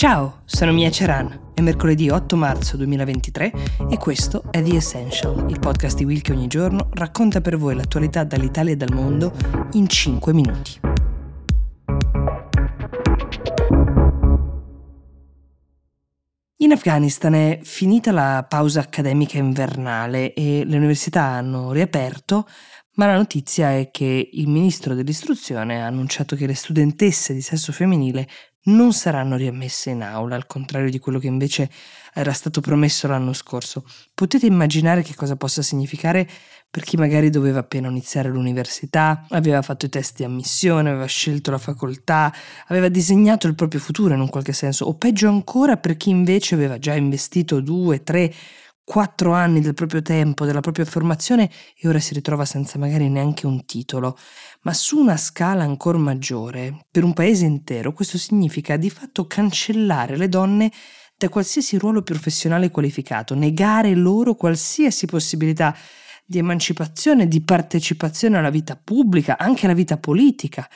Ciao, sono Mia Ceran. È mercoledì 8 marzo 2023 e questo è The Essential, il podcast di Will che ogni giorno racconta per voi l'attualità dall'Italia e dal mondo in 5 minuti. In Afghanistan è finita la pausa accademica invernale e le università hanno riaperto, ma la notizia è che il ministro dell'istruzione ha annunciato che le studentesse di sesso femminile non saranno riammesse in aula, al contrario di quello che invece era stato promesso l'anno scorso. Potete immaginare che cosa possa significare per chi magari doveva appena iniziare l'università, aveva fatto i test di ammissione, aveva scelto la facoltà, aveva disegnato il proprio futuro in un qualche senso, o peggio ancora per chi invece aveva già investito due, tre, quattro anni del proprio tempo, della propria formazione e ora si ritrova senza magari neanche un titolo. Ma su una scala ancora maggiore, per un paese intero, questo significa di fatto cancellare le donne da qualsiasi ruolo professionale qualificato, negare loro qualsiasi possibilità di emancipazione, di partecipazione alla vita pubblica, anche alla vita politica.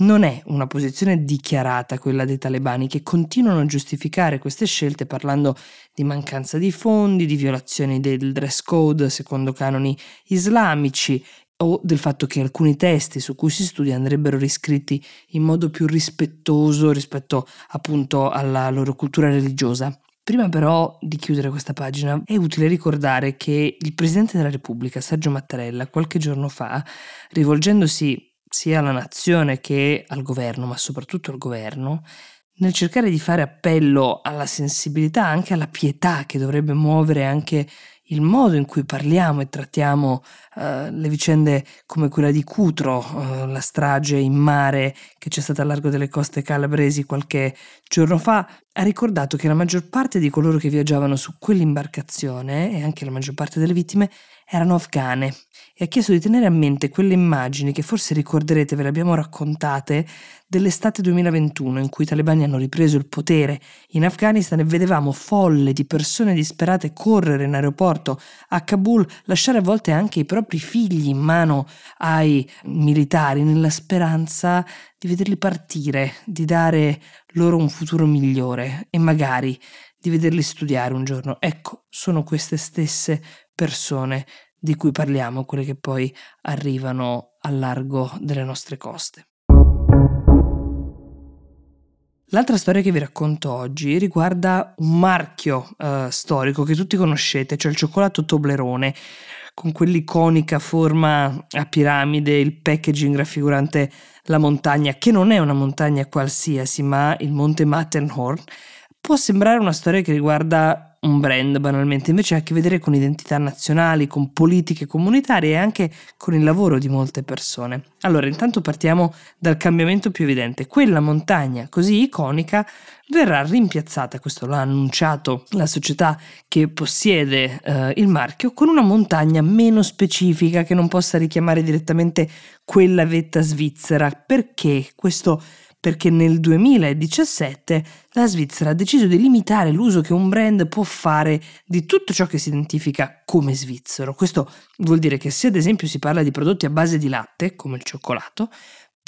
Non è una posizione dichiarata quella dei talebani che continuano a giustificare queste scelte parlando di mancanza di fondi, di violazioni del dress code secondo canoni islamici o del fatto che alcuni testi su cui si studia andrebbero riscritti in modo più rispettoso rispetto appunto alla loro cultura religiosa. Prima però di chiudere questa pagina è utile ricordare che il Presidente della Repubblica, Sergio Mattarella, qualche giorno fa, rivolgendosi sia alla nazione che al governo, ma soprattutto al governo, nel cercare di fare appello alla sensibilità, anche alla pietà che dovrebbe muovere anche il modo in cui parliamo e trattiamo uh, le vicende come quella di Cutro, uh, la strage in mare che c'è stata a largo delle coste calabresi qualche giorno fa, ha ricordato che la maggior parte di coloro che viaggiavano su quell'imbarcazione e anche la maggior parte delle vittime erano afghane e ha chiesto di tenere a mente quelle immagini che forse ricorderete, ve le abbiamo raccontate, dell'estate 2021 in cui i talebani hanno ripreso il potere. In Afghanistan e vedevamo folle di persone disperate correre in aeroporto a Kabul, lasciare a volte anche i propri figli in mano ai militari nella speranza di vederli partire, di dare loro un futuro migliore e magari di vederli studiare un giorno. Ecco, sono queste stesse persone di cui parliamo, quelle che poi arrivano al largo delle nostre coste. L'altra storia che vi racconto oggi riguarda un marchio uh, storico che tutti conoscete, cioè il cioccolato Toblerone, con quell'iconica forma a piramide, il packaging raffigurante la montagna, che non è una montagna qualsiasi, ma il monte Matterhorn. Può sembrare una storia che riguarda un brand banalmente, invece ha a che vedere con identità nazionali, con politiche comunitarie e anche con il lavoro di molte persone. Allora, intanto partiamo dal cambiamento più evidente. Quella montagna così iconica verrà rimpiazzata, questo l'ha annunciato la società che possiede eh, il marchio, con una montagna meno specifica che non possa richiamare direttamente quella vetta svizzera. Perché questo perché nel 2017 la Svizzera ha deciso di limitare l'uso che un brand può fare di tutto ciò che si identifica come svizzero. Questo vuol dire che se ad esempio si parla di prodotti a base di latte, come il cioccolato,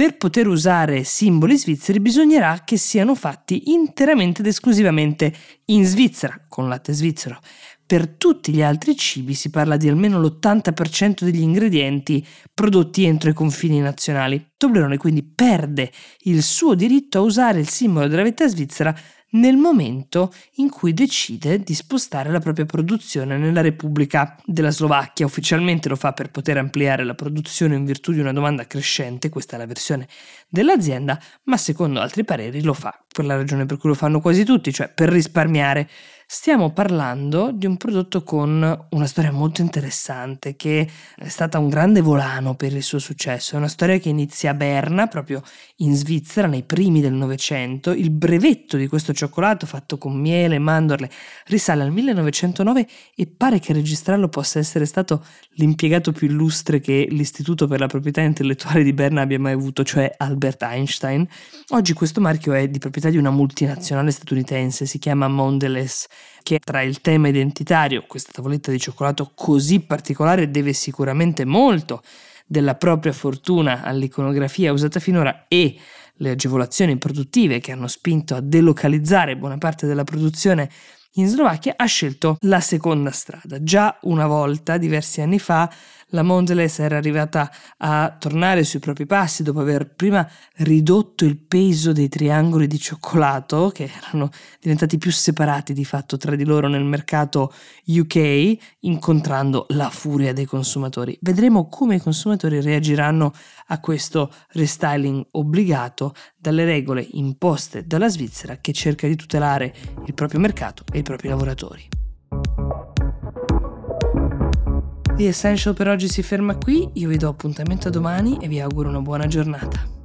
per poter usare simboli svizzeri bisognerà che siano fatti interamente ed esclusivamente in Svizzera, con latte svizzero. Per tutti gli altri cibi si parla di almeno l'80% degli ingredienti prodotti entro i confini nazionali. Toblerone quindi perde il suo diritto a usare il simbolo della vetta svizzera nel momento in cui decide di spostare la propria produzione nella Repubblica della Slovacchia. Ufficialmente lo fa per poter ampliare la produzione in virtù di una domanda crescente, questa è la versione dell'azienda, ma secondo altri pareri lo fa per la ragione per cui lo fanno quasi tutti, cioè per risparmiare Stiamo parlando di un prodotto con una storia molto interessante che è stata un grande volano per il suo successo. È una storia che inizia a Berna, proprio in Svizzera, nei primi del Novecento. Il brevetto di questo cioccolato fatto con miele e mandorle risale al 1909 e pare che registrarlo possa essere stato l'impiegato più illustre che l'Istituto per la proprietà intellettuale di Berna abbia mai avuto, cioè Albert Einstein. Oggi questo marchio è di proprietà di una multinazionale statunitense, si chiama Mondelez che tra il tema identitario, questa tavoletta di cioccolato così particolare deve sicuramente molto della propria fortuna all'iconografia usata finora e le agevolazioni produttive che hanno spinto a delocalizzare buona parte della produzione in Slovacchia, ha scelto la seconda strada. Già una volta, diversi anni fa, la Mondelez era arrivata a tornare sui propri passi dopo aver prima ridotto il peso dei triangoli di cioccolato, che erano diventati più separati di fatto tra di loro nel mercato UK, incontrando la furia dei consumatori. Vedremo come i consumatori reagiranno a questo restyling obbligato dalle regole imposte dalla Svizzera che cerca di tutelare il proprio mercato e i propri lavoratori. The Essential per oggi si ferma qui, io vi do appuntamento a domani e vi auguro una buona giornata.